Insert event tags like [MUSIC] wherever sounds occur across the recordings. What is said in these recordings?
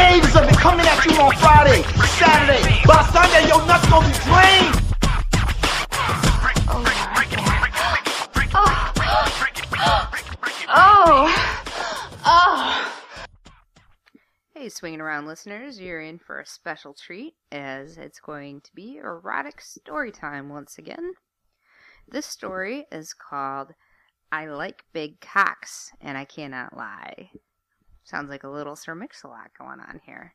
Waves of it coming at you on Friday, Saturday. By Sunday, your nuts gonna be drained. Oh. [GASPS] Oh. [GASPS] Oh. Hey, swinging around listeners, you're in for a special treat as it's going to be erotic story time once again. This story is called I Like Big Cocks and I Cannot Lie. Sounds like a little Sir Mix-a-Lot going on here.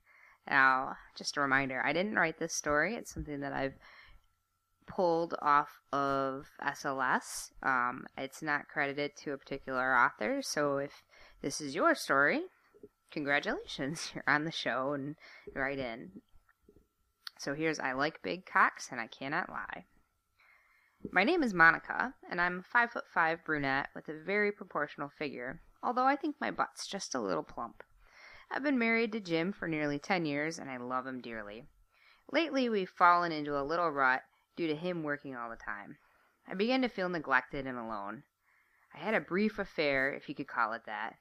Now, just a reminder, I didn't write this story. It's something that I've pulled off of SLS. Um, it's not credited to a particular author, so if this is your story, congratulations, [LAUGHS] you're on the show and right in. So here's I like big cocks and I cannot lie. My name is Monica, and I'm a five foot five brunette with a very proportional figure, although I think my butt's just a little plump. I've been married to Jim for nearly ten years, and I love him dearly. Lately, we've fallen into a little rut due to him working all the time. I began to feel neglected and alone. I had a brief affair, if you could call it that.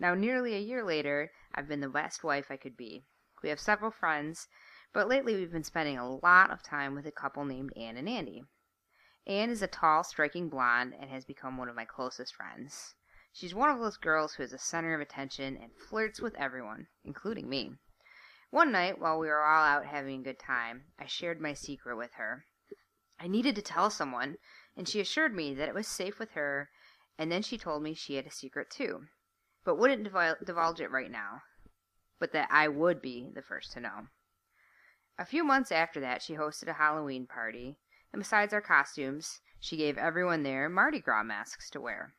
Now, nearly a year later, I've been the best wife I could be. We have several friends, but lately we've been spending a lot of time with a couple named Anne and Andy. Anne is a tall, striking blonde and has become one of my closest friends. She's one of those girls who is the center of attention and flirts with everyone, including me. One night, while we were all out having a good time, I shared my secret with her. I needed to tell someone, and she assured me that it was safe with her, and then she told me she had a secret too, but wouldn't divul- divulge it right now, but that I would be the first to know. A few months after that, she hosted a Halloween party, and besides our costumes, she gave everyone there Mardi Gras masks to wear.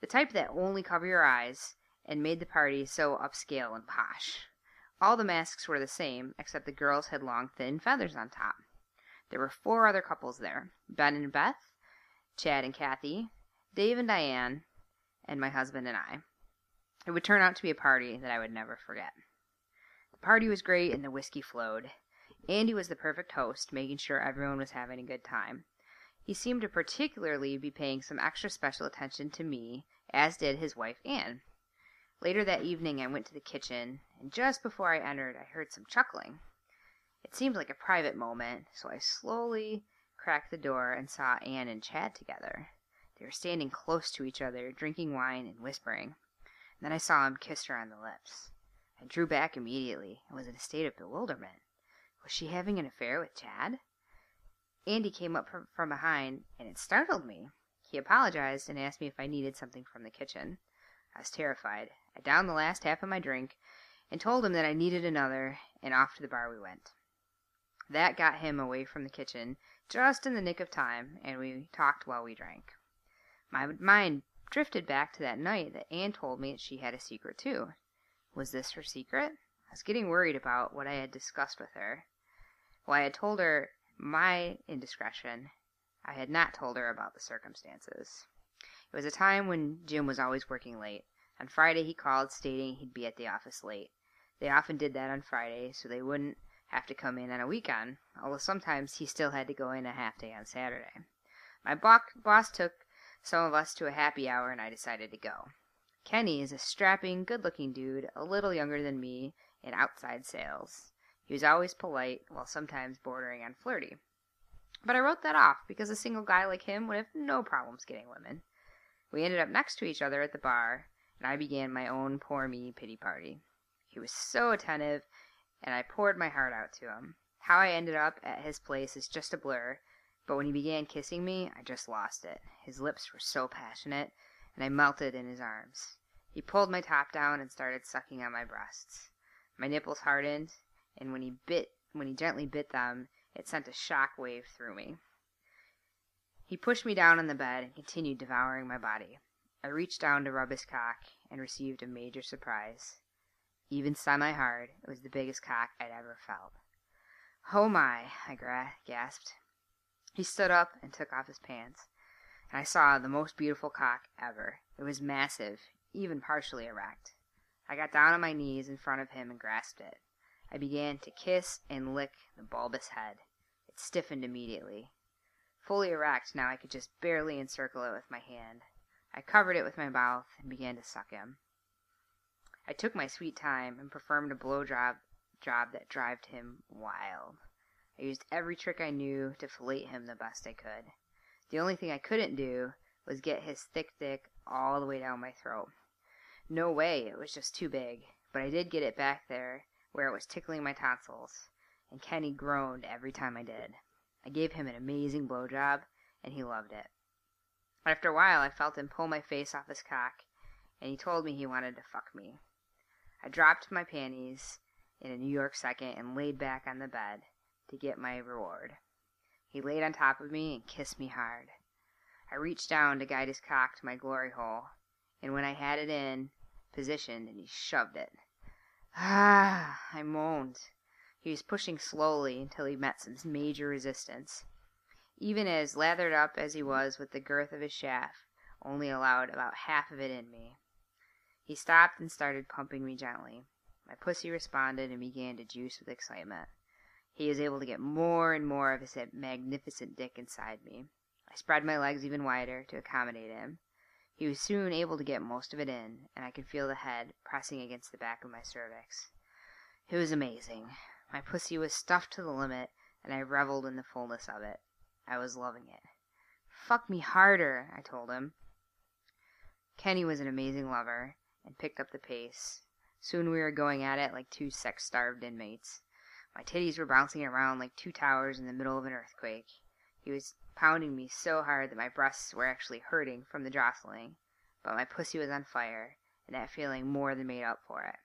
The type that only cover your eyes, and made the party so upscale and posh. All the masks were the same, except the girls had long, thin feathers on top. There were four other couples there Ben and Beth, Chad and Kathy, Dave and Diane, and my husband and I. It would turn out to be a party that I would never forget. The party was great and the whiskey flowed. Andy was the perfect host, making sure everyone was having a good time. He seemed to particularly be paying some extra special attention to me, as did his wife Anne. Later that evening I went to the kitchen, and just before I entered I heard some chuckling. It seemed like a private moment, so I slowly cracked the door and saw Anne and Chad together. They were standing close to each other, drinking wine and whispering. then I saw him kiss her on the lips. I drew back immediately and was in a state of bewilderment. Was she having an affair with Chad? Andy came up from, behind, and it startled me. He apologized and asked me if I needed something from the kitchen. I was terrified. I downed the last half of my drink and told him that I needed another, and off to the bar we went. That got him away from the kitchen just in the nick of time, and we talked while we drank. My mind drifted back to that night that Anne told me that she had a secret too. Was this her secret? I was getting worried about what I had discussed with her. Well, I had told her my indiscretion. I had not told her about the circumstances. It was a time when Jim was always working late. On Friday he called stating he'd be at the office late. They often did that on Friday, so they wouldn't have to come in on a weekend, although sometimes he still had to go in a half day on Saturday. My bo- boss took some of us to a happy hour and I decided to go. Kenny is a strapping, good looking dude, a little younger than me, in outside sales. He was always polite, while sometimes bordering on flirty. But I wrote that off because a single guy like him would have no problems getting women. We ended up next to each other at the bar, and I began my own poor me pity party. He was so attentive, and I poured my heart out to him. How I ended up at his place is just a blur, but when he began kissing me, I just lost it. His lips were so passionate, and I melted in his arms. He pulled my top down and started sucking on my breasts. My nipples hardened, and when he bit when he gently bit them, it sent a shock wave through me. He pushed me down on the bed and continued devouring my body. I reached down to rub his cock and received a major surprise. even semi hard, it was the biggest cock I'd ever felt. Oh my, I gra- gasped. He stood up and took off his pants, and I saw the most beautiful cock ever. It was massive, even partially erect. I got down on my knees in front of him and grasped it. I began to kiss and lick the bulbous head. It stiffened immediately. Fully erect, now I could just barely encircle it with my hand. I covered it with my mouth and began to suck him. I took my sweet time and performed a blow job, job that drove him wild. I used every trick I knew to fillet him the best I could. The only thing I couldn't do was get his thick dick all the way down my throat. No way, it was just too big, but I did get it back there where it was tickling my tonsils, and Kenny groaned every time I did. I gave him an amazing blowjob, and he loved it. After a while, I felt him pull my face off his cock, and he told me he wanted to fuck me. I dropped my panties in a New York second and laid back on the bed to get my reward. He laid on top of me and kissed me hard. I reached down to guide his cock to my glory hole, and when I had it in position, and he shoved it. Ah, I moaned. He was pushing slowly until he met some major resistance. Even as lathered up as he was with the girth of his shaft, only allowed about half of it in me. He stopped and started pumping me gently. My pussy responded and began to juice with excitement. He was able to get more and more of his magnificent dick inside me. I spread my legs even wider to accommodate him. He was soon able to get most of it in, and I could feel the head pressing against the back of my cervix. It was amazing. My pussy was stuffed to the limit, and I reveled in the fullness of it. I was loving it. Fuck me harder, I told him. Kenny was an amazing lover, and picked up the pace. Soon we were going at it like two sex starved inmates. My titties were bouncing around like two towers in the middle of an earthquake. He was pounding me so hard that my breasts were actually hurting from the jostling, but my pussy was on fire, and that feeling more than made up for it.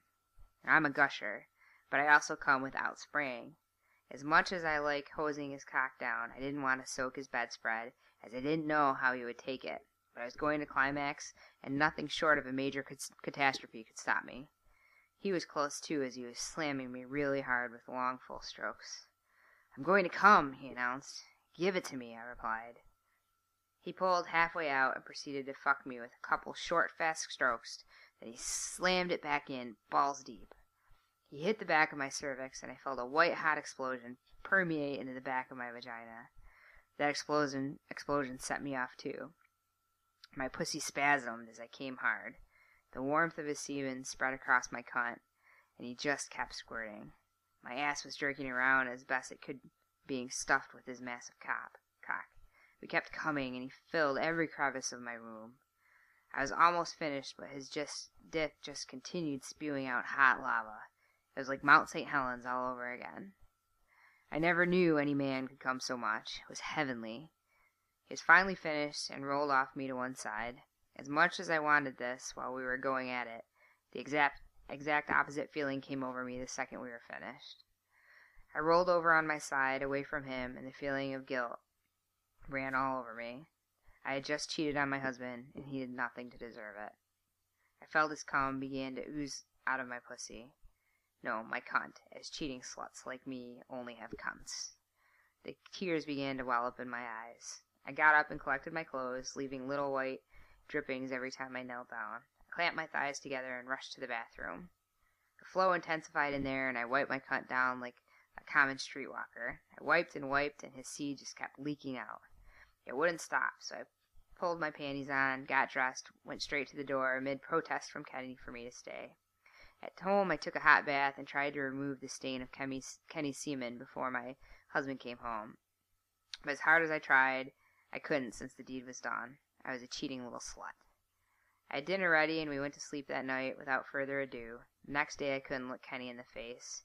I'm a gusher, but I also come without spraying. As much as I like hosing his cock down, I didn't want to soak his bedspread, as I didn't know how he would take it. But I was going to climax, and nothing short of a major catastrophe could stop me. He was close too, as he was slamming me really hard with long, full strokes. I'm going to come, he announced. Give it to me, I replied. He pulled halfway out and proceeded to fuck me with a couple short, fast strokes. Then he slammed it back in, balls deep. He hit the back of my cervix, and I felt a white hot explosion permeate into the back of my vagina. That explosion explosion set me off too. My pussy spasmed as I came hard. The warmth of his semen spread across my cunt, and he just kept squirting. My ass was jerking around as best it could being stuffed with his massive cock. We kept coming, and he filled every crevice of my room. I was almost finished, but his just dick just continued spewing out hot lava. It was like Mount St. Helens all over again. I never knew any man could come so much. It was heavenly. He was finally finished and rolled off me to one side. As much as I wanted this while we were going at it, the exact exact opposite feeling came over me the second we were finished. I rolled over on my side, away from him, and the feeling of guilt ran all over me. I had just cheated on my husband, and he did nothing to deserve it. I felt his cum began to ooze out of my pussy. No, my cunt, as cheating sluts like me only have cunts. The tears began to well up in my eyes. I got up and collected my clothes, leaving little white drippings every time I knelt down. I clamped my thighs together and rushed to the bathroom. The flow intensified in there, and I wiped my cunt down like common streetwalker. I wiped and wiped, and his seed just kept leaking out. It wouldn't stop, so I pulled my panties on, got dressed, went straight to the door, amid protests from Kenny for me to stay. At home, I took a hot bath and tried to remove the stain of Kenny's, Kenny's semen before my husband came home. But as hard as I tried, I couldn't since the deed was done. I was a cheating little slut. I had dinner ready and we went to sleep that night without further ado. The next day I couldn't look Kenny in the face.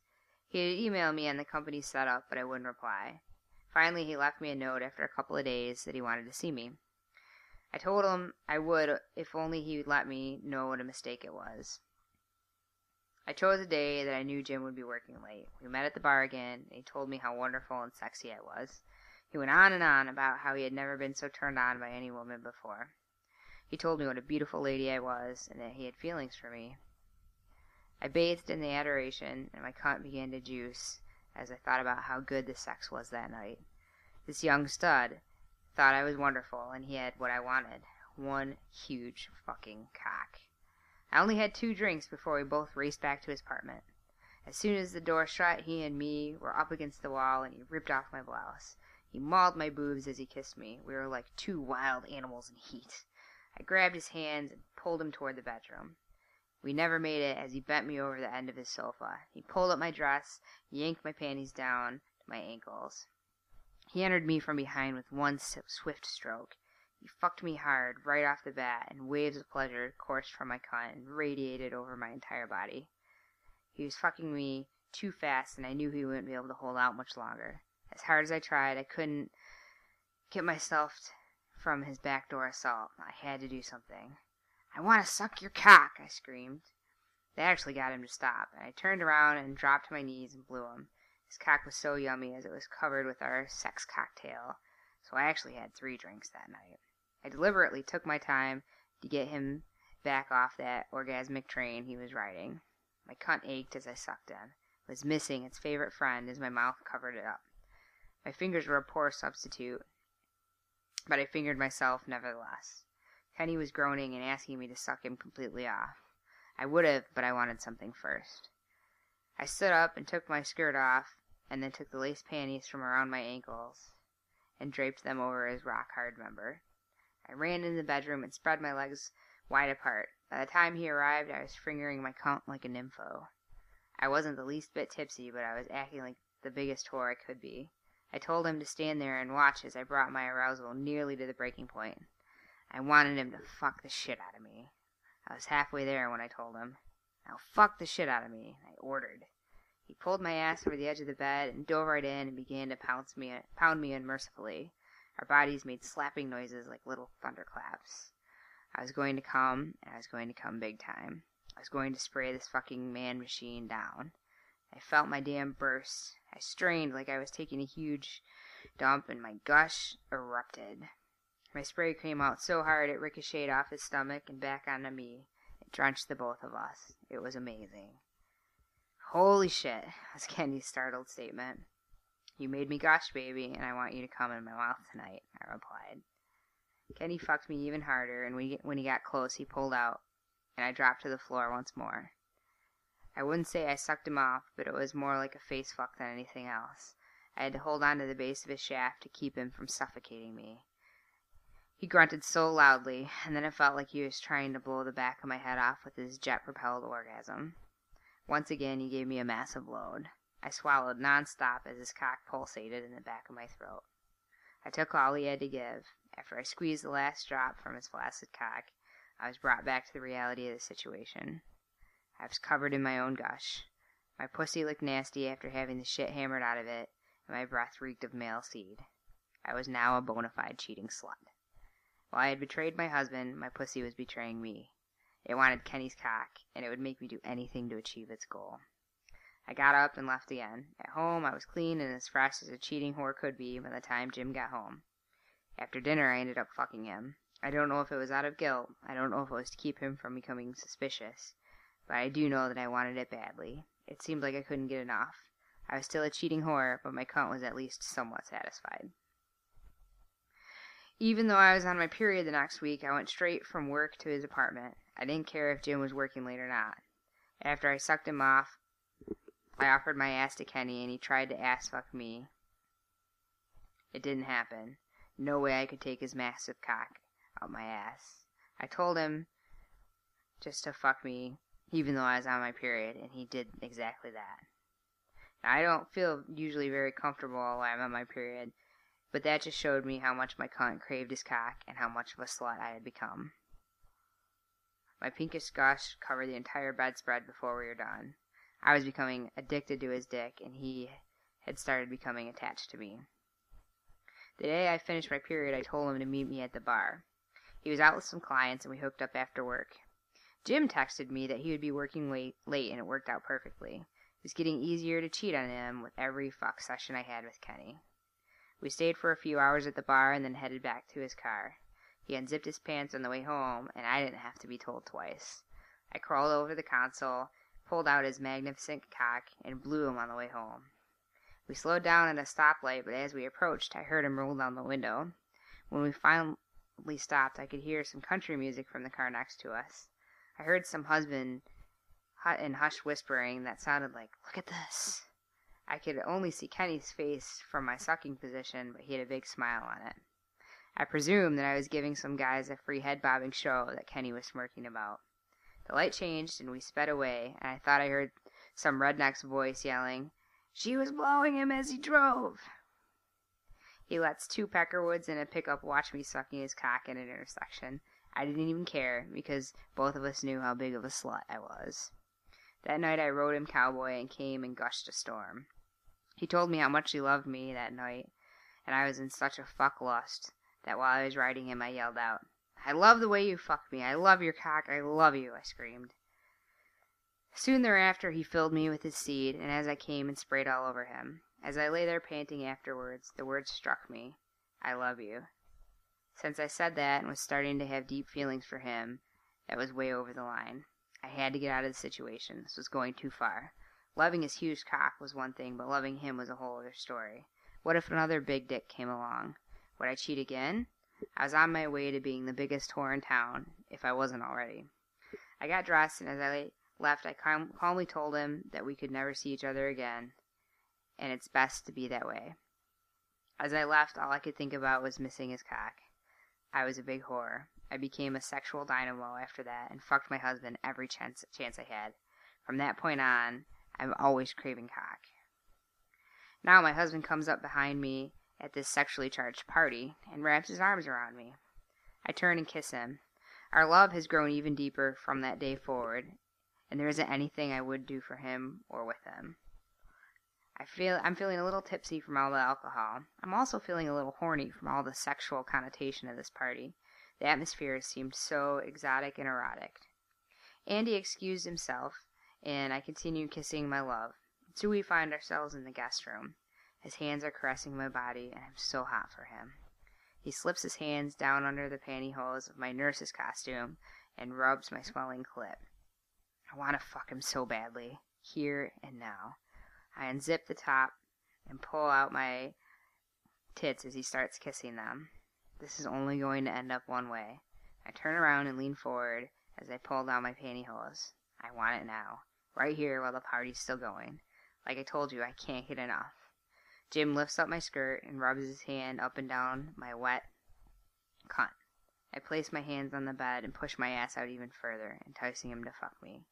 He had emailed me on the company's setup, but I wouldn't reply. Finally, he left me a note after a couple of days that he wanted to see me. I told him I would if only he would let me know what a mistake it was. I chose a day that I knew Jim would be working late. We met at the bar again, and he told me how wonderful and sexy I was. He went on and on about how he had never been so turned on by any woman before. He told me what a beautiful lady I was, and that he had feelings for me. I bathed in the adoration, and my cunt began to juice as I thought about how good the sex was that night. This young stud thought I was wonderful, and he had what I wanted one huge fucking cock. I only had two drinks before we both raced back to his apartment. As soon as the door shut, he and me were up against the wall, and he ripped off my blouse. He mauled my boobs as he kissed me. We were like two wild animals in heat. I grabbed his hands and pulled him toward the bedroom. We never made it as he bent me over the end of his sofa. He pulled up my dress, yanked my panties down to my ankles. He entered me from behind with one swift stroke. He fucked me hard right off the bat, and waves of pleasure coursed from my cunt and radiated over my entire body. He was fucking me too fast, and I knew he wouldn't be able to hold out much longer. As hard as I tried, I couldn't get myself from his backdoor assault. I had to do something. I want to suck your cock, I screamed. That actually got him to stop, and I turned around and dropped to my knees and blew him. His cock was so yummy as it was covered with our sex cocktail, so I actually had three drinks that night. I deliberately took my time to get him back off that orgasmic train he was riding. My cunt ached as I sucked him, It was missing its favorite friend as my mouth covered it up. My fingers were a poor substitute, but I fingered myself nevertheless. Kenny was groaning and asking me to suck him completely off. I would have, but I wanted something first. I stood up and took my skirt off, and then took the lace panties from around my ankles and draped them over his rock hard member. I ran into the bedroom and spread my legs wide apart. By the time he arrived, I was fingering my cunt like a nympho. I wasn't the least bit tipsy, but I was acting like the biggest whore I could be. I told him to stand there and watch as I brought my arousal nearly to the breaking point. I wanted him to fuck the shit out of me. I was halfway there when I told him. Now fuck the shit out of me, I ordered. He pulled my ass over the edge of the bed and dove right in and began to pounce me, pound me unmercifully. Our bodies made slapping noises like little thunderclaps. I was going to come, and I was going to come big time. I was going to spray this fucking man machine down. I felt my dam burst. I strained like I was taking a huge dump, and my gush erupted. My spray came out so hard it ricocheted off his stomach and back onto me. It drenched the both of us. It was amazing. Holy shit, was [LAUGHS] Kenny's startled statement. You made me gush, baby, and I want you to come in my mouth tonight, I replied. Kenny fucked me even harder, and when he got close, he pulled out, and I dropped to the floor once more. I wouldn't say I sucked him off, but it was more like a face fuck than anything else. I had to hold on to the base of his shaft to keep him from suffocating me. He grunted so loudly, and then it felt like he was trying to blow the back of my head off with his jet propelled orgasm. Once again, he gave me a massive load. I swallowed non-stop as his cock pulsated in the back of my throat. I took all he had to give. After I squeezed the last drop from his flaccid cock, I was brought back to the reality of the situation. I was covered in my own gush. My pussy looked nasty after having the shit hammered out of it, and my breath reeked of male seed. I was now a bona fide cheating slut. While I had betrayed my husband, my pussy was betraying me. It wanted Kenny's cock, and it would make me do anything to achieve its goal. I got up and left again. At home, I was clean and as fresh as a cheating whore could be by the time Jim got home. After dinner, I ended up fucking him. I don't know if it was out of guilt. I don't know if it was to keep him from becoming suspicious. But I do know that I wanted it badly. It seemed like I couldn't get enough. I was still a cheating whore, but my cunt was at least somewhat satisfied. Even though I was on my period the next week, I went straight from work to his apartment. I didn't care if Jim was working late or not. After I sucked him off, I offered my ass to Kenny and he tried to ass fuck me. It didn't happen. No way I could take his massive cock out my ass. I told him just to fuck me, even though I was on my period, and he did exactly that. Now, I don't feel usually very comfortable while I'm on my period, but that just showed me how much my cunt craved his cock and how much of a slut I had become. My pinkish gush covered the entire bedspread before we were done. I was becoming addicted to his dick, and he had started becoming attached to me. The day I finished my period, I told him to meet me at the bar. He was out with some clients, and we hooked up after work. Jim texted me that he would be working late, late, and it worked out perfectly. It was getting easier to cheat on him with every fuck session I had with Kenny. We stayed for a few hours at the bar and then headed back to his car. He unzipped his pants on the way home, and I didn't have to be told twice. I crawled over the console pulled out his magnificent cock and blew him on the way home. We slowed down at a stoplight, but as we approached, I heard him roll down the window. When we finally stopped, I could hear some country music from the car next to us. I heard some husband hu- and hushed whispering that sounded like, Look at this. I could only see Kenny's face from my sucking position, but he had a big smile on it. I presumed that I was giving some guys a free head bobbing show that Kenny was smirking about. The light changed and we sped away, and I thought I heard some redneck's voice yelling, She was blowing him as he drove. He lets two Peckerwoods in a pickup watch me sucking his cock at an intersection. I didn't even care because both of us knew how big of a slut I was. That night I rode him cowboy and came and gushed a storm. He told me how much he loved me that night, and I was in such a fuck lust that while I was riding him I yelled out, I love the way you fuck me. I love your cock. I love you, I screamed. Soon thereafter he filled me with his seed, and as I came and sprayed all over him. As I lay there panting afterwards, the words struck me, I love you. Since I said that and was starting to have deep feelings for him, that was way over the line. I had to get out of the situation. This was going too far. Loving his huge cock was one thing, but loving him was a whole other story. What if another big dick came along? Would I cheat again? I was on my way to being the biggest whore in town, if I wasn't already. I got dressed, and as I left, I calm- calmly told him that we could never see each other again, and it's best to be that way. As I left, all I could think about was missing his cock. I was a big whore. I became a sexual dynamo after that and fucked my husband every chance, chance I had. From that point on, I'm always craving cock. Now my husband comes up behind me at this sexually charged party and wraps his arms around me. I turn and kiss him. Our love has grown even deeper from that day forward, and there isn't anything I would do for him or with him. I feel I'm feeling a little tipsy from all the alcohol. I'm also feeling a little horny from all the sexual connotation of this party. The atmosphere seemed so exotic and erotic. Andy excused himself, and I continue kissing my love. Soon we find ourselves in the guest room. His hands are caressing my body, and I'm so hot for him. He slips his hands down under the pantyhose of my nurse's costume and rubs my swelling clit. I want to fuck him so badly, here and now. I unzip the top and pull out my tits as he starts kissing them. This is only going to end up one way. I turn around and lean forward as I pull down my pantyhose. I want it now, right here while the party's still going. Like I told you, I can't get enough. Jim lifts up my skirt and rubs his hand up and down my wet cunt. I place my hands on the bed and push my ass out even further, enticing him to fuck me.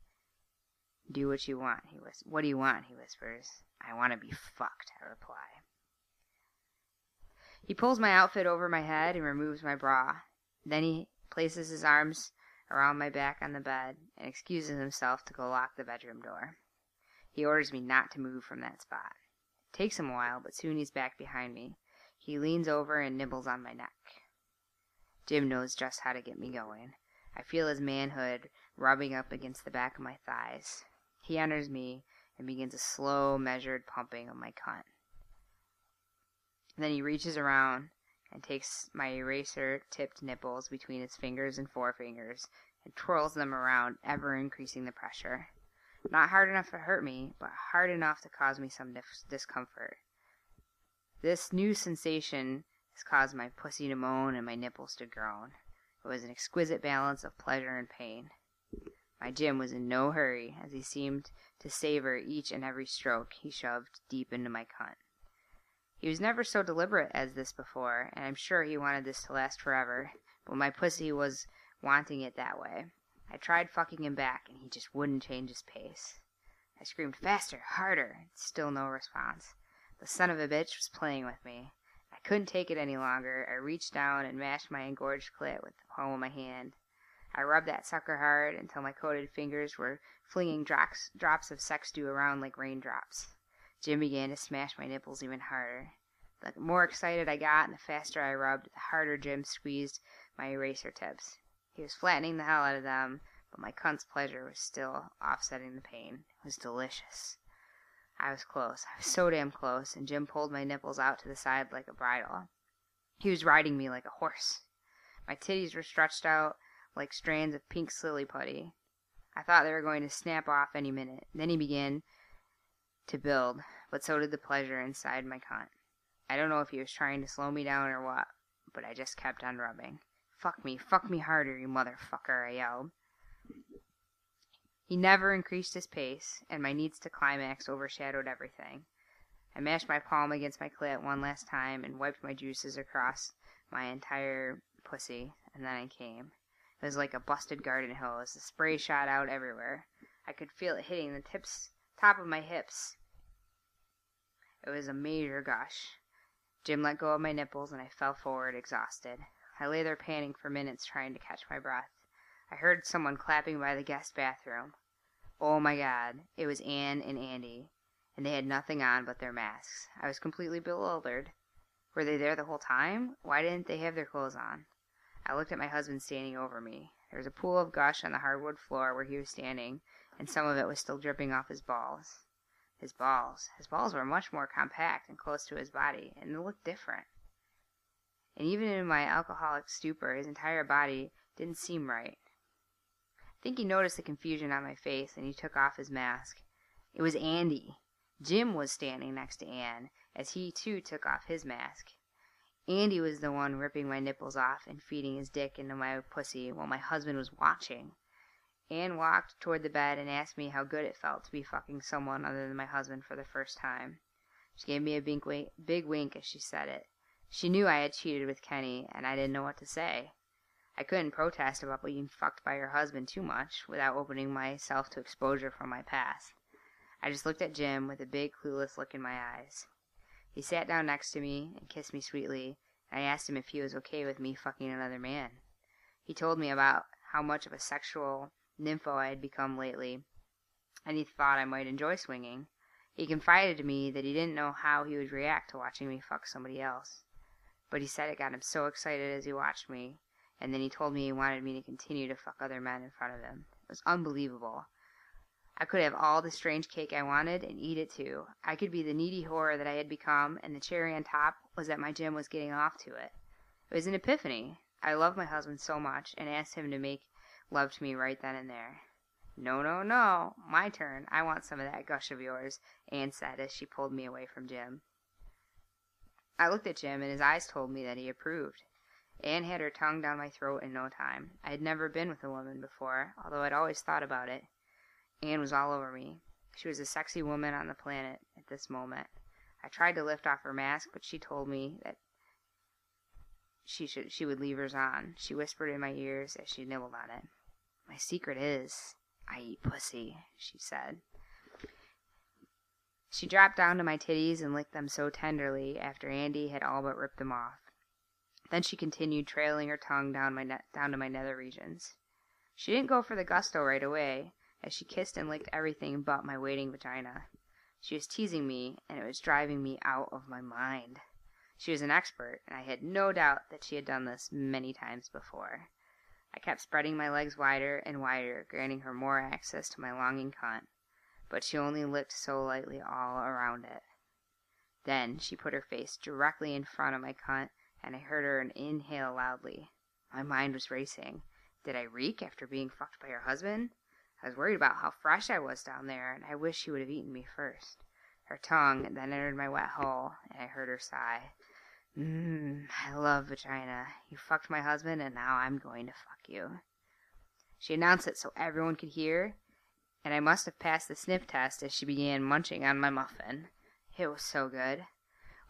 Do what you want, he whispers. What do you want? He whispers. I want to be fucked, I reply. He pulls my outfit over my head and removes my bra. Then he places his arms around my back on the bed and excuses himself to go lock the bedroom door. He orders me not to move from that spot. It takes him a while, but soon he's back behind me. He leans over and nibbles on my neck. Jim knows just how to get me going. I feel his manhood rubbing up against the back of my thighs. He enters me and begins a slow, measured pumping of my cunt. Then he reaches around and takes my eraser tipped nipples between his fingers and forefingers and twirls them around, ever increasing the pressure. Not hard enough to hurt me, but hard enough to cause me some dis- discomfort. This new sensation has caused my pussy to moan and my nipples to groan. It was an exquisite balance of pleasure and pain. My Jim was in no hurry, as he seemed to savor each and every stroke he shoved deep into my cunt. He was never so deliberate as this before, and I'm sure he wanted this to last forever, but my pussy was wanting it that way. I tried fucking him back, and he just wouldn't change his pace. I screamed faster, harder, still no response. The son of a bitch was playing with me. I couldn't take it any longer. I reached down and mashed my engorged clit with the palm of my hand. I rubbed that sucker hard until my coated fingers were flinging drops, drops of sex dew around like raindrops. Jim began to smash my nipples even harder. The more excited I got and the faster I rubbed, the harder Jim squeezed my eraser tips. He was flattening the hell out of them, but my cunt's pleasure was still offsetting the pain. It was delicious. I was close. I was so damn close, and Jim pulled my nipples out to the side like a bridle. He was riding me like a horse. My titties were stretched out like strands of pink silly putty. I thought they were going to snap off any minute. Then he began to build, but so did the pleasure inside my cunt. I don't know if he was trying to slow me down or what, but I just kept on rubbing. Fuck me, fuck me harder, you motherfucker, I yelled. He never increased his pace, and my needs to climax overshadowed everything. I mashed my palm against my clit one last time and wiped my juices across my entire pussy, and then I came. It was like a busted garden hose. The spray shot out everywhere. I could feel it hitting the tips, top of my hips. It was a major gush. Jim let go of my nipples and I fell forward exhausted. I lay there panting for minutes trying to catch my breath. I heard someone clapping by the guest bathroom. Oh my god, it was Anne and Andy, and they had nothing on but their masks. I was completely bewildered. Were they there the whole time? Why didn't they have their clothes on? I looked at my husband standing over me. There was a pool of gush on the hardwood floor where he was standing, and some of it was still dripping off his balls. His balls. His balls were much more compact and close to his body, and they looked different. And even in my alcoholic stupor, his entire body didn't seem right. I think he noticed the confusion on my face, and he took off his mask. It was Andy. Jim was standing next to Anne, as he too took off his mask. Andy was the one ripping my nipples off and feeding his dick into my pussy while my husband was watching. Anne walked toward the bed and asked me how good it felt to be fucking someone other than my husband for the first time. She gave me a big wink, big wink as she said it. She knew I had cheated with Kenny, and I didn't know what to say. I couldn't protest about being fucked by her husband too much without opening myself to exposure from my past. I just looked at Jim with a big, clueless look in my eyes. He sat down next to me and kissed me sweetly, and I asked him if he was okay with me fucking another man. He told me about how much of a sexual nympho I had become lately, and he thought I might enjoy swinging. He confided to me that he didn't know how he would react to watching me fuck somebody else. But he said it got him so excited as he watched me, and then he told me he wanted me to continue to fuck other men in front of him. It was unbelievable. I could have all the strange cake I wanted and eat it too. I could be the needy whore that I had become, and the cherry on top was that my Jim was getting off to it. It was an epiphany. I loved my husband so much and asked him to make love to me right then and there. No, no, no. My turn. I want some of that gush of yours, Anne said as she pulled me away from Jim. I looked at Jim, and his eyes told me that he approved. Anne had her tongue down my throat in no time. I had never been with a woman before, although I'd always thought about it. Anne was all over me. She was a sexy woman on the planet at this moment. I tried to lift off her mask, but she told me that she should she would leave hers on. She whispered in my ears as she nibbled on it. My secret is I eat pussy, she said. She dropped down to my titties and licked them so tenderly after Andy had all but ripped them off. Then she continued trailing her tongue down my ne- down to my nether regions. She didn't go for the gusto right away, as she kissed and licked everything but my waiting vagina. She was teasing me, and it was driving me out of my mind. She was an expert, and I had no doubt that she had done this many times before. I kept spreading my legs wider and wider, granting her more access to my longing cunt, but she only licked so lightly all around it. Then she put her face directly in front of my cunt, and I heard her inhale loudly. My mind was racing. Did I reek after being fucked by her husband? I was worried about how fresh I was down there, and I wished she would have eaten me first. Her tongue then entered my wet hole, and I heard her sigh. Mmm, I love vagina. You fucked my husband, and now I'm going to fuck you. She announced it so everyone could hear, and I must have passed the sniff test as she began munching on my muffin. It was so good.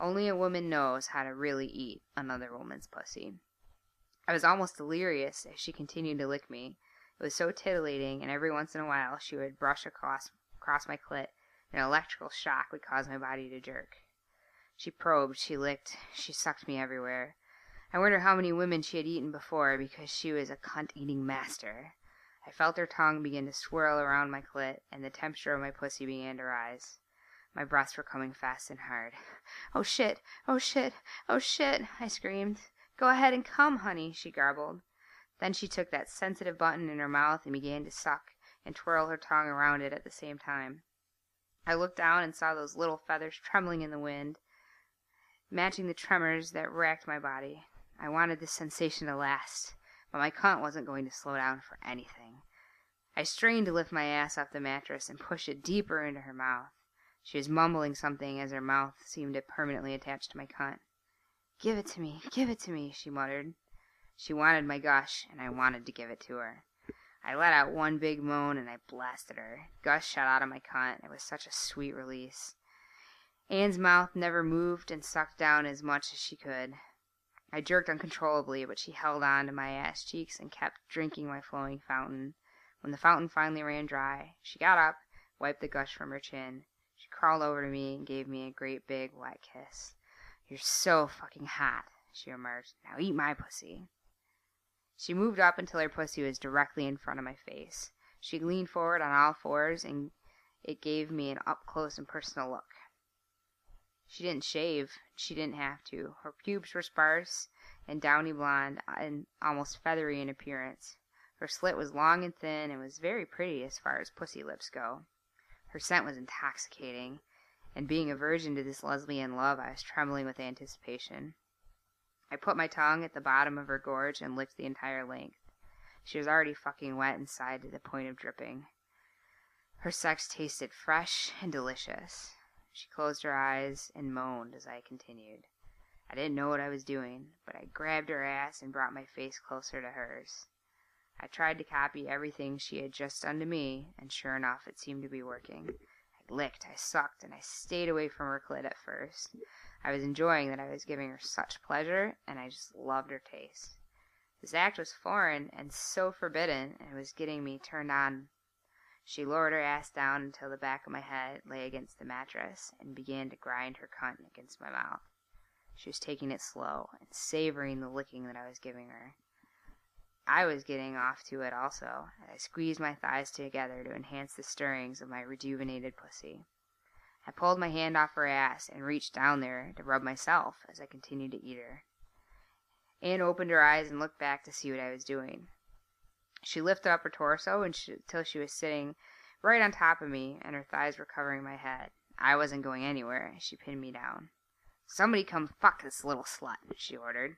Only a woman knows how to really eat another woman's pussy. I was almost delirious as she continued to lick me. It was so titillating, and every once in a while she would brush across, across my clit, and an electrical shock would cause my body to jerk. She probed, she licked, she sucked me everywhere. I wonder how many women she had eaten before because she was a cunt eating master. I felt her tongue begin to swirl around my clit, and the temperature of my pussy began to rise. My breaths were coming fast and hard. [LAUGHS] Oh shit! Oh shit! Oh shit! I screamed. Go ahead and come, honey, she garbled. Then she took that sensitive button in her mouth and began to suck and twirl her tongue around it at the same time. I looked down and saw those little feathers trembling in the wind, matching the tremors that racked my body. I wanted this sensation to last, but my cunt wasn't going to slow down for anything. I strained to lift my ass off the mattress and push it deeper into her mouth. She was mumbling something as her mouth seemed permanently attach to my cunt. Give it to me, give it to me, she muttered. She wanted my gush, and I wanted to give it to her. I let out one big moan and I blasted her. Gush shot out of my cunt. It was such a sweet release. Anne's mouth never moved and sucked down as much as she could. I jerked uncontrollably, but she held on to my ass cheeks and kept drinking my flowing fountain. When the fountain finally ran dry, she got up, wiped the gush from her chin. She crawled over to me and gave me a great big wet kiss. You're so fucking hot, she remarked. Now eat my pussy. She moved up until her pussy was directly in front of my face. She leaned forward on all fours and it gave me an up close and personal look. She didn't shave. She didn't have to. Her pubes were sparse and downy blonde and almost feathery in appearance. Her slit was long and thin and was very pretty as far as pussy lips go. Her scent was intoxicating, and being a virgin to this lesbian love, I was trembling with anticipation. I put my tongue at the bottom of her gorge and licked the entire length. She was already fucking wet inside to the point of dripping. Her sex tasted fresh and delicious. She closed her eyes and moaned as I continued. I didn't know what I was doing, but I grabbed her ass and brought my face closer to hers. I tried to copy everything she had just done to me, and sure enough, it seemed to be working. I licked, I sucked, and I stayed away from her clit at first. I was enjoying that I was giving her such pleasure, and I just loved her taste. This act was foreign and so forbidden, and it was getting me turned on. She lowered her ass down until the back of my head lay against the mattress, and began to grind her cunt against my mouth. She was taking it slow, and savoring the licking that I was giving her. I was getting off to it also, and I squeezed my thighs together to enhance the stirrings of my rejuvenated pussy. I pulled my hand off her ass and reached down there to rub myself as I continued to eat her. Anne opened her eyes and looked back to see what I was doing. She lifted up her torso until she was sitting right on top of me, and her thighs were covering my head. I wasn't going anywhere. She pinned me down. Somebody come fuck this little slut, she ordered.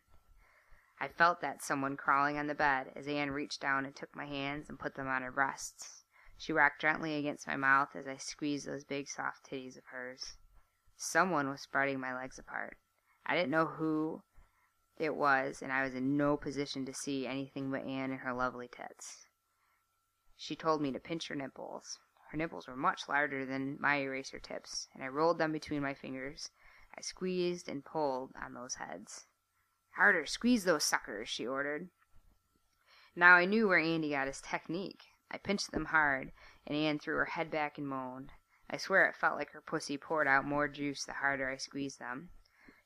I felt that someone crawling on the bed as Anne reached down and took my hands and put them on her breasts. She rocked gently against my mouth as I squeezed those big soft titties of hers. Someone was spreading my legs apart. I didn't know who it was, and I was in no position to see anything but Anne and her lovely tits. She told me to pinch her nipples. Her nipples were much larger than my eraser tips, and I rolled them between my fingers. I squeezed and pulled on those heads. Harder, squeeze those suckers, she ordered. Now I knew where Andy got his technique. I pinched them hard, and Anne threw her head back and moaned. I swear it felt like her pussy poured out more juice the harder I squeezed them.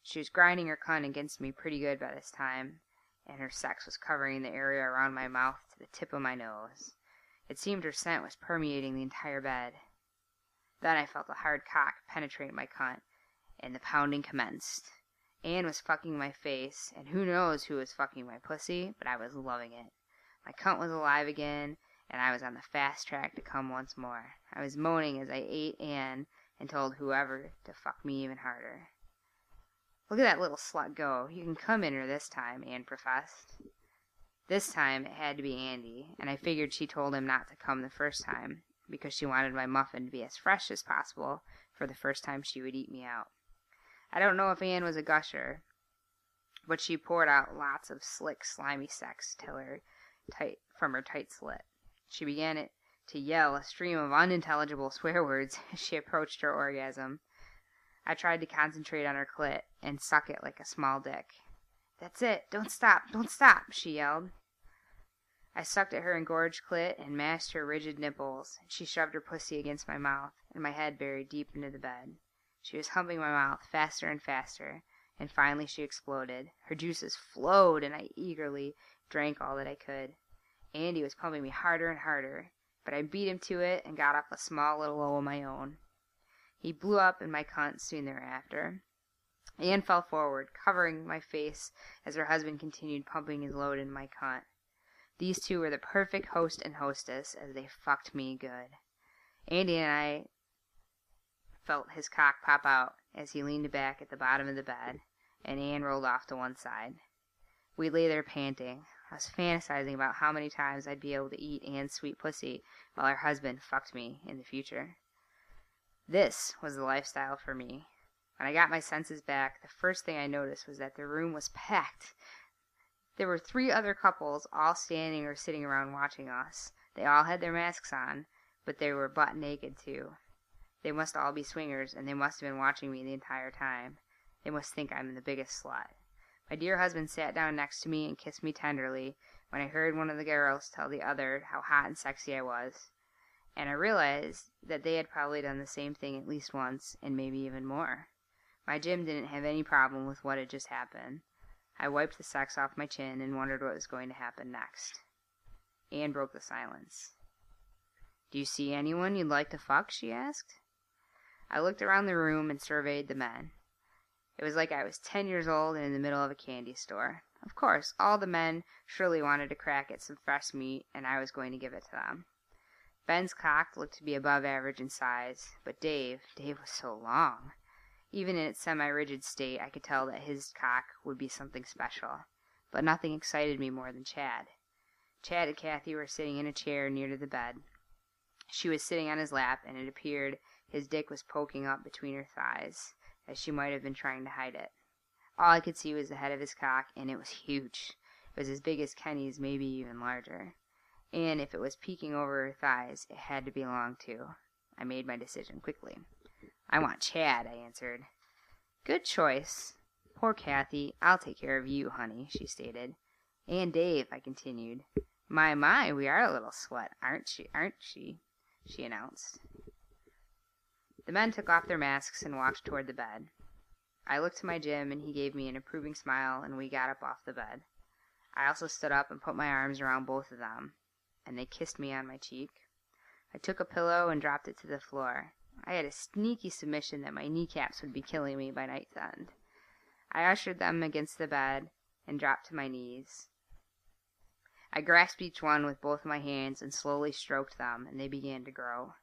She was grinding her cunt against me pretty good by this time, and her sex was covering the area around my mouth to the tip of my nose. It seemed her scent was permeating the entire bed. Then I felt a hard cock penetrate my cunt, and the pounding commenced. Anne was fucking my face, and who knows who was fucking my pussy, but I was loving it. My cunt was alive again, and I was on the fast track to come once more. I was moaning as I ate Anne and told whoever to fuck me even harder. Look at that little slut go. You can come in her this time, Anne professed. This time it had to be Andy, and I figured she told him not to come the first time, because she wanted my muffin to be as fresh as possible for the first time she would eat me out. I don't know if Anne was a gusher, but she poured out lots of slick, slimy sex till her tight from her tight slit. She began it to yell a stream of unintelligible [LAUGHS] swear words as she approached her orgasm. I tried to concentrate on her clit and suck it like a small dick. That's it. Don't stop. Don't stop, she yelled. I sucked at her engorged clit and mashed her rigid nipples, she shoved her pussy against my mouth and my head buried deep into the bed. She was humping my mouth faster and faster, and finally she exploded. Her juices flowed, and I eagerly drank all that I could. Andy was pumping me harder and harder, but I beat him to it and got up a small little O of my own. He blew up in my cunt soon thereafter. Anne fell forward, covering my face as her husband continued pumping his load in my cunt. These two were the perfect host and hostess as they fucked me good. Andy and I felt his cock pop out as he leaned back at the bottom of the bed, and Anne rolled off to one side. We lay there panting, I was fantasizing about how many times I'd be able to eat Anne's sweet pussy while her husband fucked me in the future. This was the lifestyle for me. When I got my senses back, the first thing I noticed was that the room was packed. There were three other couples all standing or sitting around watching us. They all had their masks on, but they were butt naked too. They must all be swingers, and they must have been watching me the entire time. They must think I'm the biggest slut. My dear husband sat down next to me and kissed me tenderly when I heard one of the girls tell the other how hot and sexy I was. And I realized that they had probably done the same thing at least once, and maybe even more. My Jim didn't have any problem with what had just happened. I wiped the sex off my chin and wondered what was going to happen next. Anne broke the silence. Do you see anyone you'd like to fuck? she asked. I looked around the room and surveyed the men. It was like I was ten years old and in the middle of a candy store. Of course, all the men surely wanted to crack at some fresh meat, and I was going to give it to them. Ben's cock looked to be above average in size, but Dave, Dave was so long. Even in its semi-rigid state, I could tell that his cock would be something special. But nothing excited me more than Chad. Chad and Kathy were sitting in a chair near to the bed. She was sitting on his lap, and it appeared his dick was poking up between her thighs as she might have been trying to hide it. All I could see was the head of his cock, and it was huge. It was as big as Kenny's, maybe even larger. And if it was peeking over her thighs, it had to be long too. I made my decision quickly. I want Chad, I answered. Good choice. Poor Kathy. I'll take care of you, honey, she stated. And Dave, I continued. My, my, we are a little sweat, aren't she? Aren't she? She announced. The men took off their masks and walked toward the bed. I looked to my Jim, and he gave me an approving smile, and we got up off the bed. I also stood up and put my arms around both of them, and they kissed me on my cheek. I took a pillow and dropped it to the floor. I had a sneaky submission that my kneecaps would be killing me by night's end. I ushered them against the bed and dropped to my knees. I grasped each one with both my hands and slowly stroked them, and they began to grow.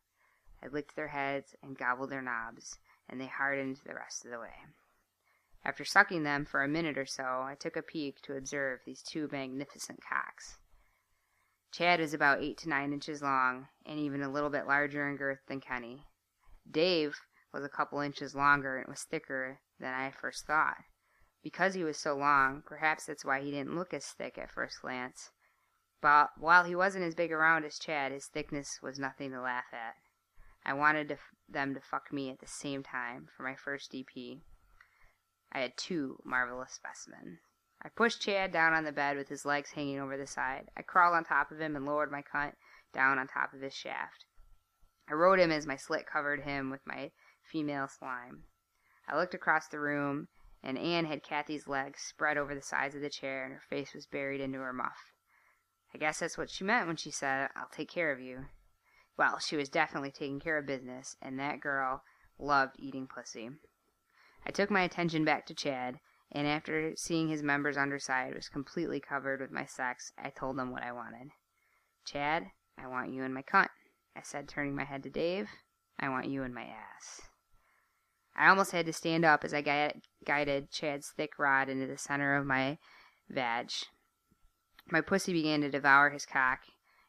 I licked their heads and gobbled their knobs, and they hardened the rest of the way. After sucking them for a minute or so, I took a peek to observe these two magnificent cocks. Chad was about eight to nine inches long, and even a little bit larger in girth than Kenny. Dave was a couple inches longer and was thicker than I first thought. Because he was so long, perhaps that's why he didn't look as thick at first glance. But while he wasn't as big around as Chad, his thickness was nothing to laugh at. I wanted to f- them to fuck me at the same time for my first DP. I had two marvelous specimens. I pushed Chad down on the bed with his legs hanging over the side. I crawled on top of him and lowered my cunt down on top of his shaft. I rode him as my slit covered him with my female slime. I looked across the room, and Anne had Kathy's legs spread over the sides of the chair, and her face was buried into her muff. I guess that's what she meant when she said, I'll take care of you. Well, she was definitely taking care of business, and that girl loved eating pussy. I took my attention back to Chad, and after seeing his members' underside was completely covered with my sex, I told him what I wanted. Chad, I want you in my cunt, I said, turning my head to Dave. I want you in my ass. I almost had to stand up as I gui- guided Chad's thick rod into the center of my vag. My pussy began to devour his cock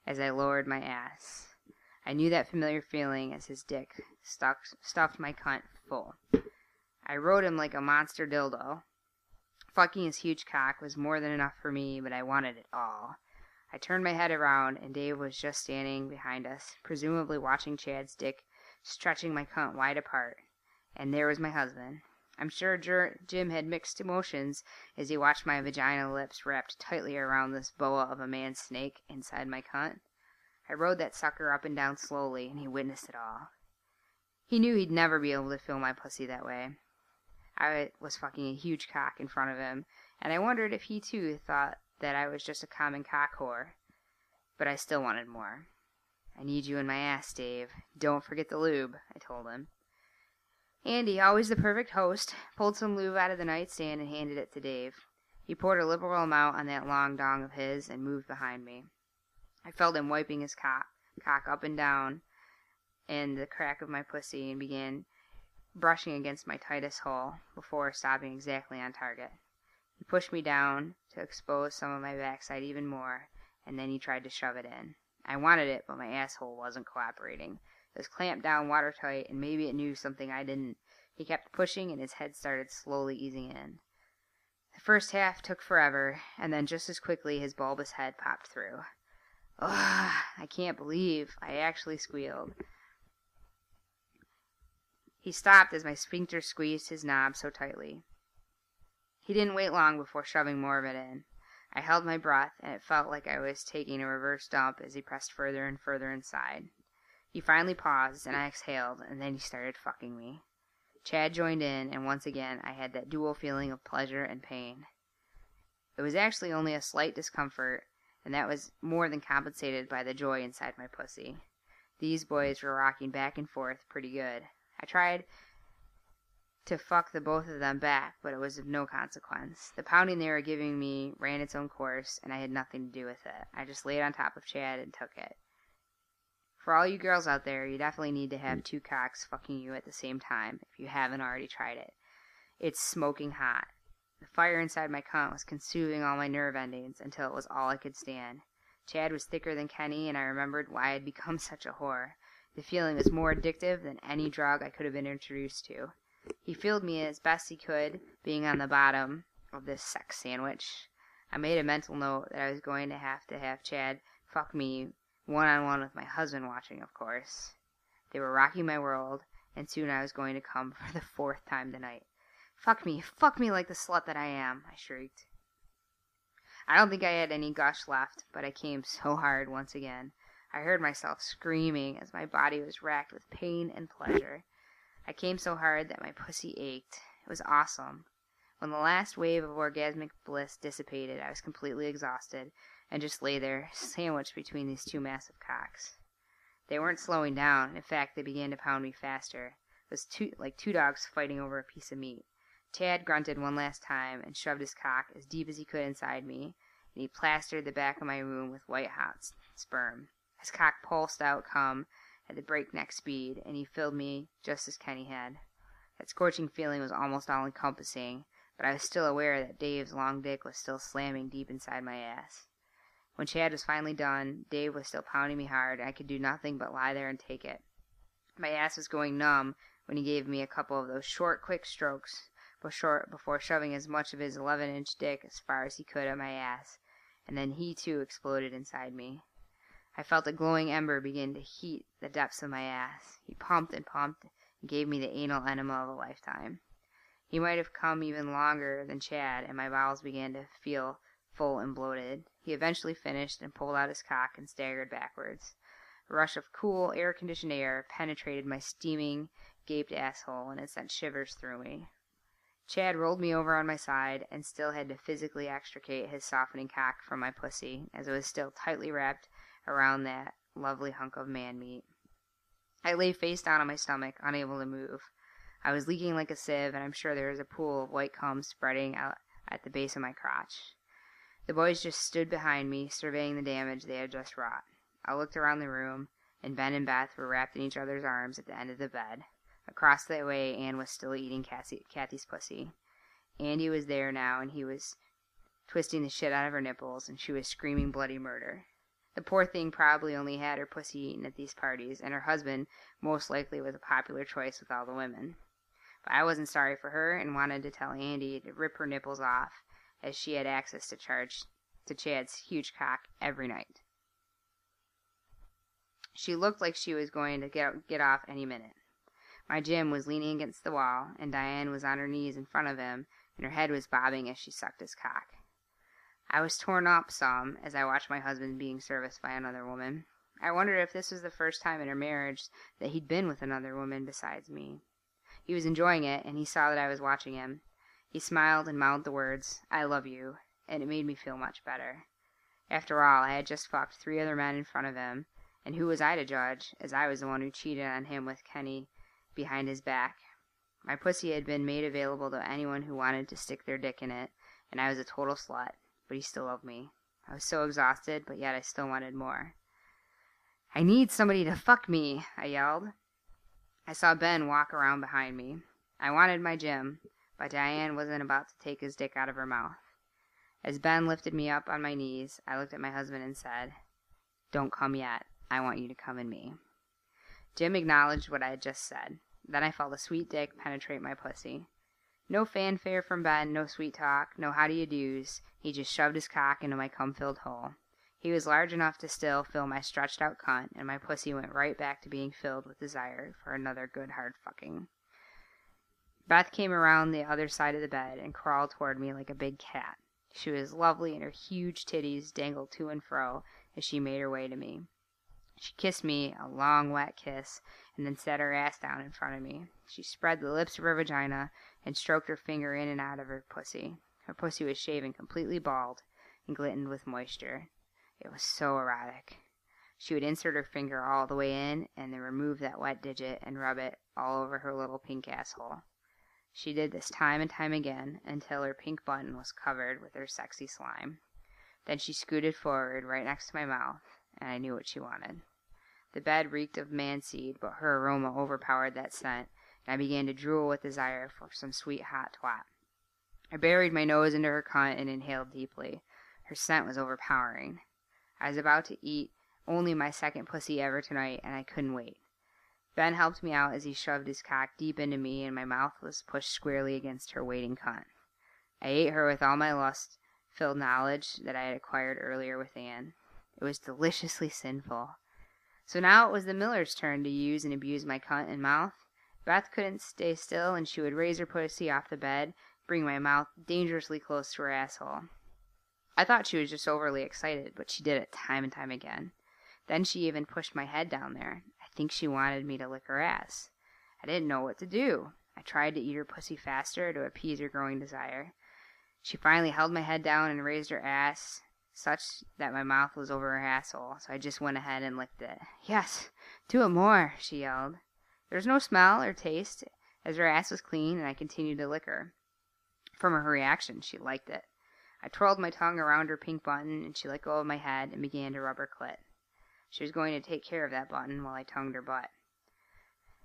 as I lowered my ass. I knew that familiar feeling as his dick stuck, stuffed my cunt full. I rode him like a monster dildo. Fucking his huge cock was more than enough for me, but I wanted it all. I turned my head around, and Dave was just standing behind us, presumably watching Chad's dick stretching my cunt wide apart. And there was my husband. I'm sure Jer- Jim had mixed emotions as he watched my vagina lips wrapped tightly around this boa of a man's snake inside my cunt. I rode that sucker up and down slowly, and he witnessed it all. He knew he'd never be able to feel my pussy that way. I was fucking a huge cock in front of him, and I wondered if he too thought that I was just a common cock whore. But I still wanted more. I need you in my ass, Dave. Don't forget the lube, I told him. Andy, always the perfect host, pulled some lube out of the nightstand and handed it to Dave. He poured a liberal amount on that long dong of his and moved behind me. I felt him wiping his cock, cock up and down in the crack of my pussy and began brushing against my tightest hole before stopping exactly on target. He pushed me down to expose some of my backside even more, and then he tried to shove it in. I wanted it, but my asshole wasn't cooperating. It was clamped down watertight, and maybe it knew something I didn't. He kept pushing, and his head started slowly easing in. The first half took forever, and then just as quickly his bulbous head popped through. Ugh, I can't believe I actually squealed. He stopped as my sphincter squeezed his knob so tightly. He didn't wait long before shoving more of it in. I held my breath, and it felt like I was taking a reverse dump as he pressed further and further inside. He finally paused, and I exhaled, and then he started fucking me. Chad joined in, and once again I had that dual feeling of pleasure and pain. It was actually only a slight discomfort, and that was more than compensated by the joy inside my pussy. These boys were rocking back and forth pretty good. I tried to fuck the both of them back, but it was of no consequence. The pounding they were giving me ran its own course, and I had nothing to do with it. I just laid on top of Chad and took it. For all you girls out there, you definitely need to have mm. two cocks fucking you at the same time if you haven't already tried it. It's smoking hot. The fire inside my cunt was consuming all my nerve endings until it was all I could stand. Chad was thicker than Kenny, and I remembered why I had become [LAUGHS] such a whore. The feeling was more addictive than any drug I could have been introduced to. He filled me as best he could, being on the bottom of this sex sandwich. I made a mental note that I was going to have to have Chad fuck me one on one with my husband watching, of course. They were rocking my world, and soon I was going to come [LAUGHS] for the fourth time tonight. Fuck me, fuck me like the slut that I am, I shrieked. I don't think I had any gush left, but I came so hard once again. I heard myself screaming as my body was racked with pain and pleasure. I came so hard that my pussy ached. It was awesome. When the last wave of orgasmic bliss dissipated, I was completely exhausted and just lay there, sandwiched between these two massive cocks. They weren't slowing down. In fact, they began to pound me faster. It was two, like two dogs fighting over a piece of meat. Chad grunted one last time and shoved his cock as deep as he could inside me, and he plastered the back of my room with white hot sperm. His cock pulsed out cum at the breakneck speed, and he filled me just as Kenny had. That scorching feeling was almost all encompassing, but I was still aware that Dave's long dick was still slamming deep inside my ass. When Chad was finally done, Dave was still pounding me hard, and I could do nothing but lie there and take it. My ass was going numb when he gave me a couple of those short, quick strokes before, before shoving as much of his 11 inch dick as far as he could at my ass, and then he too exploded inside me. I felt a glowing ember begin to heat the depths of my ass. He pumped and pumped and gave me the anal enema of a lifetime. He might have come even longer than Chad, and my bowels began to feel full and bloated. He eventually finished and pulled out his cock and staggered backwards. A rush of cool, air conditioned air penetrated my steaming, gaped asshole, and it sent shivers through me. Chad rolled me over on my side and still had to physically extricate his softening cock from my pussy, as it was still tightly wrapped around that lovely hunk of man meat. I lay face down on my stomach, unable to move. I was leaking like a sieve, and I'm sure there was a pool of white cum spreading out at the base of my crotch. The boys just stood behind me, surveying the damage they had just wrought. I looked around the room, and Ben and Beth were wrapped in each other's arms at the end of the bed. Across the way, Anne was still eating Cassie, Kathy's pussy. Andy was there now, and he was twisting the shit out of her nipples, and she was screaming bloody murder. The poor thing probably only had her pussy eaten at these parties, and her husband most likely was a popular choice with all the women. But I wasn't sorry for her and wanted to tell Andy to rip her nipples off, as she had access to charge to Chad's huge cock every night. She looked like she was going to get, get off any minute. My Jim was leaning against the wall, and Diane was on her knees in front of him, and her head was bobbing as she sucked his cock. I was torn up some as I watched my husband being serviced by another woman. I wondered if this was the first time in our marriage that he'd been with another woman besides me. He was enjoying it, and he saw that I was watching him. He smiled and mouthed the words, I love you, and it made me feel much better. After all, I had just fucked three other men in front of him, and who was I to judge, as I was the one who cheated on him with Kenny behind his back. My pussy had been made available to anyone who wanted to stick their dick in it, and I was a total slut but he still loved me. I was so exhausted, but yet I still wanted more. I need somebody to fuck me, I yelled. I saw Ben walk around behind me. I wanted my Jim, but Diane wasn't about to take his dick out of her mouth. As Ben lifted me up on my knees, I looked at my husband and said, Don't come yet. I want you to come in me. Jim acknowledged what I had just said. Then I felt a sweet dick penetrate my pussy. No fanfare from Ben, no sweet talk, no how do you do's. He just shoved his cock into my cum filled hole. He was large enough to still fill my stretched out cunt, and my pussy went right back to being filled with desire for another good hard fucking. Beth came around the other side of the bed and crawled toward me like a big cat. She was lovely, and her huge titties dangled to and fro as she made her way to me. She kissed me a long, wet kiss, and then set her ass down in front of me. She spread the lips of her vagina and stroked her finger in and out of her pussy. Her pussy was shaven completely bald and glistened with moisture. It was so erotic. She would insert her finger all the way in and then remove that wet digit and rub it all over her little pink asshole. She did this time and time again until her pink button was covered with her sexy slime. Then she scooted forward right next to my mouth, and I knew what she wanted. The bed reeked of manseed, but her aroma overpowered that scent, and I began to drool with desire for some sweet hot twat. I buried my nose into her cunt and inhaled deeply. Her scent was overpowering. I was about to eat only my second pussy ever tonight, and I couldn't wait. Ben helped me out as he shoved his cock deep into me, and my mouth was pushed squarely against her waiting cunt. I ate her with all my lust filled knowledge that I had acquired earlier with Anne. It was deliciously sinful. So now it was the Miller's turn to use and abuse my cunt and mouth. Beth couldn't stay still, and she would raise her pussy off the bed, bring my mouth dangerously close to her asshole. I thought she was just overly excited, but she did it time and time again. Then she even pushed my head down there. I think she wanted me to lick her ass. I didn't know what to do. I tried to eat her pussy faster to appease her growing desire. She finally held my head down and raised her ass such that my mouth was over her asshole, so I just went ahead and licked it. Yes, do it more, she yelled. There was no smell or taste, as her ass was clean, and I continued to lick her. From her reaction, she liked it. I twirled my tongue around her pink button, and she let go of my head and began to rub her clit. She was going to take care of that button while I tongued her butt.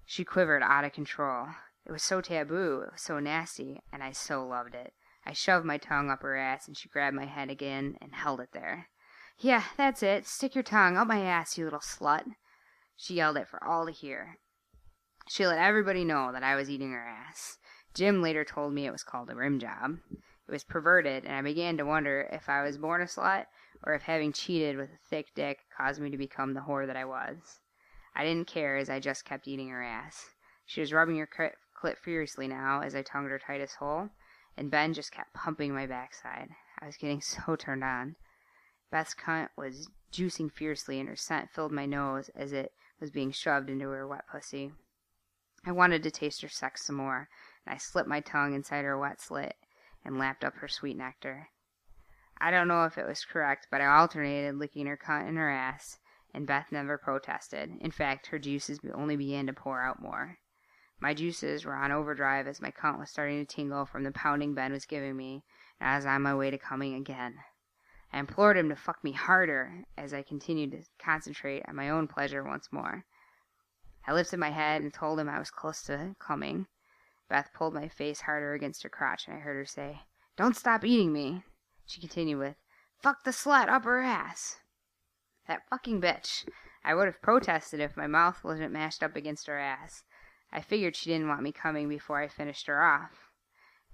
She quivered out of control. It was so taboo, it was so nasty, and I so loved it. I shoved my tongue up her ass, and she grabbed my head again and held it there. Yeah, that's it. Stick your tongue up my ass, you little slut. She yelled it for all to hear. She let everybody know that I was eating her ass. Jim later told me it was called a rim job. It was perverted, and I began to wonder if I was born a slut or if having cheated with a thick dick caused me to become the whore that I was. I didn't care as I just kept eating her ass. She was rubbing her clit furiously now as I tongued her tightest hole, and Ben just kept pumping my backside. I was getting [LAUGHS] so turned on. Beth's cunt was juicing fiercely, and her scent filled my nose as it was being shoved into her wet pussy. I wanted to taste her sex some more, and I slipped my tongue inside her wet slit and lapped up her sweet nectar. I don't know if it was correct, but I alternated licking her cunt and her ass, and Beth never protested. In fact, her juices only began to pour out more. My juices were on overdrive as my cunt was starting to tingle from the pounding Ben was giving me, and I was on my way to coming again. I implored him to fuck me harder as I continued to concentrate on my own pleasure once more. I lifted my head and told him I was close to coming. Beth pulled my face harder against her crotch, and I heard her say, Don't stop eating me. She continued with, Fuck the slut up her ass. That fucking bitch. I would have protested if my mouth wasn't mashed up against her ass. I figured she didn't want me coming before I finished her off.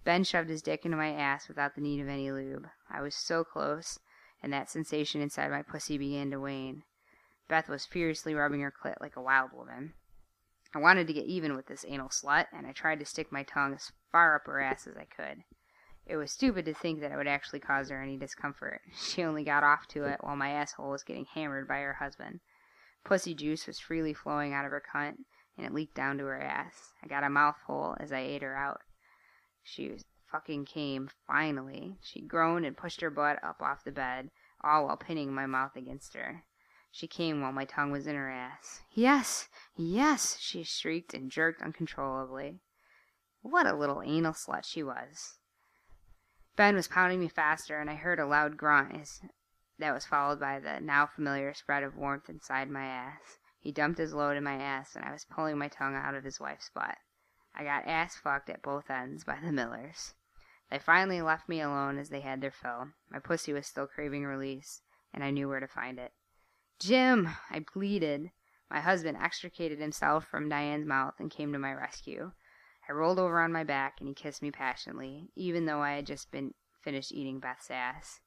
Ben shoved his dick into my ass without the need of any lube. I was so close, and that sensation inside my pussy began to wane. Beth was furiously rubbing her clit like a wild woman. I wanted to get even with this anal slut, and I tried to stick my tongue as far up her ass as I could. It was stupid to think that it would actually cause her any discomfort. [LAUGHS] She only got off to it while my asshole was getting hammered by her husband. Pussy juice was freely flowing out of her cunt, and it leaked down to her ass. I got a mouthful as I ate her out. She fucking came, finally. She groaned and pushed her butt up off the bed, all while pinning my mouth against her. She came while my tongue was in her ass. Yes, yes, she shrieked and jerked uncontrollably. What a little anal slut she was. Ben was pounding me faster, and I heard a loud grunt as that was followed by the now familiar spread of warmth inside my ass. He dumped his load in my ass, and I was pulling my tongue out of his wife's butt. I got ass fucked at both ends by the Millers. They finally left me alone as they had their fill. My pussy was still craving release, and I knew where to find it. Jim! I pleaded. My husband extricated himself from Diane's mouth and came to my rescue. I rolled over on my back and he kissed me passionately, even though I had just been finished eating Beth's ass.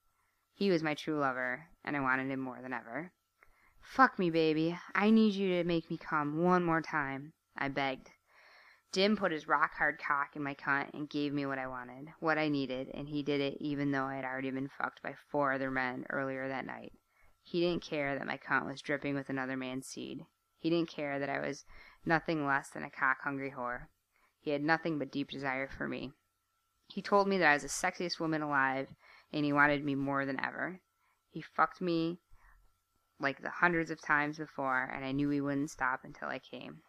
He was my true lover, and I wanted him more than ever. Fuck me, baby. I need you to make me come one more time, I begged. Jim put his rock hard cock in my cunt and gave me what I wanted, what I needed, and he did it even though I had already been fucked by four other men earlier that night. He didn't care that my cunt was dripping with another man's seed. He didn't care that I was nothing less than a cock hungry whore. He had nothing but deep desire for me. He told me that I was the sexiest woman alive, and he wanted me more than ever. He fucked me like the hundreds of times before, and I knew he wouldn't stop until I came.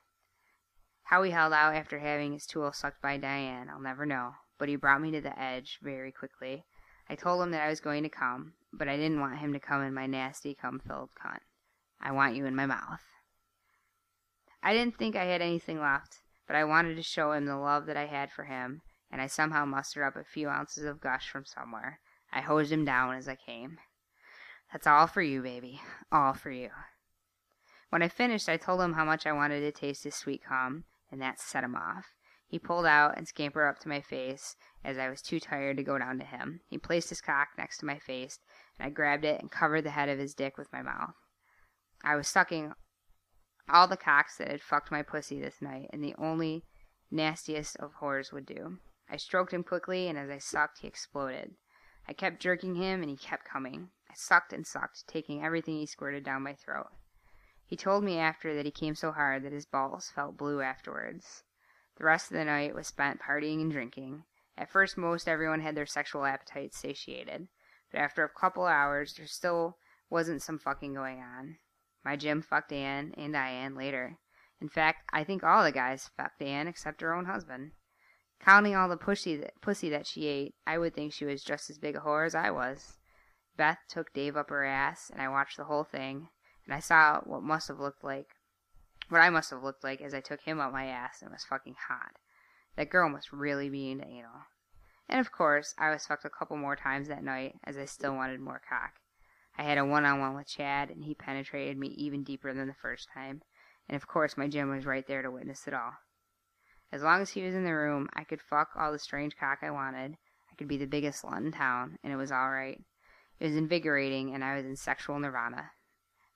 How he held out after having his tool sucked by Diane, I'll never know, but he brought me to the edge very quickly. I told him that I was going to come, but I didn't want him to come in my nasty, cum filled cunt. I want you in my mouth. I didn't think I had anything left, but I wanted to show him the love that I had for him, and I somehow mustered up a few ounces of gush from somewhere. I hosed him down as I came. That's all for you, baby. All for you. When I finished, I told him how much I wanted to taste his sweet cum, and that set him off. He pulled out and scampered up to my face as I was too tired to go down to him. He placed his cock next to my face, and I grabbed it and covered the head of his dick with my mouth. I was sucking all the cocks that had fucked my pussy this night, and the only nastiest of whores would do. I stroked him quickly, and as I sucked, he exploded. I kept jerking him, and he kept coming. I sucked and sucked, taking everything he squirted down my throat. He told me after that he came so hard that his balls felt blue afterwards. The rest of the night was spent partying and drinking. At first, most everyone had their sexual appetites satiated, but after a couple hours, there still wasn't some fucking going on. My Jim fucked Anne and Diane later. In fact, I think all the guys fucked Anne except her own husband. Counting all the pussy that, pussy that she ate, I would think she was just as big a whore as I was. Beth took Dave up her ass, and I watched the whole thing, and I saw what must have looked like, what I must have looked like as I took him up my ass and was fucking hot. That girl must really be into anal. And of course, I was fucked a couple more times that night, as I still wanted more cock. I had a one-on-one with Chad, and he penetrated me even deeper than the first time. And of course, my Jim was right there to witness it all. As long as he was in the room, I could fuck all the strange cock I wanted. I could be the biggest slut in town, and it was all right. It was invigorating, and I was in sexual nirvana.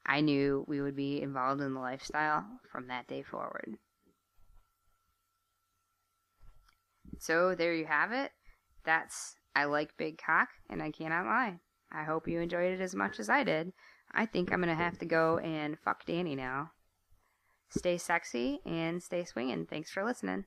I knew we would be involved in the lifestyle from that day forward. So there you have it. That's I like big cock, and I cannot lie. I hope you enjoyed it as much as I did. I think I'm gonna have to go and fuck Danny now. Stay sexy and stay swinging. Thanks for listening.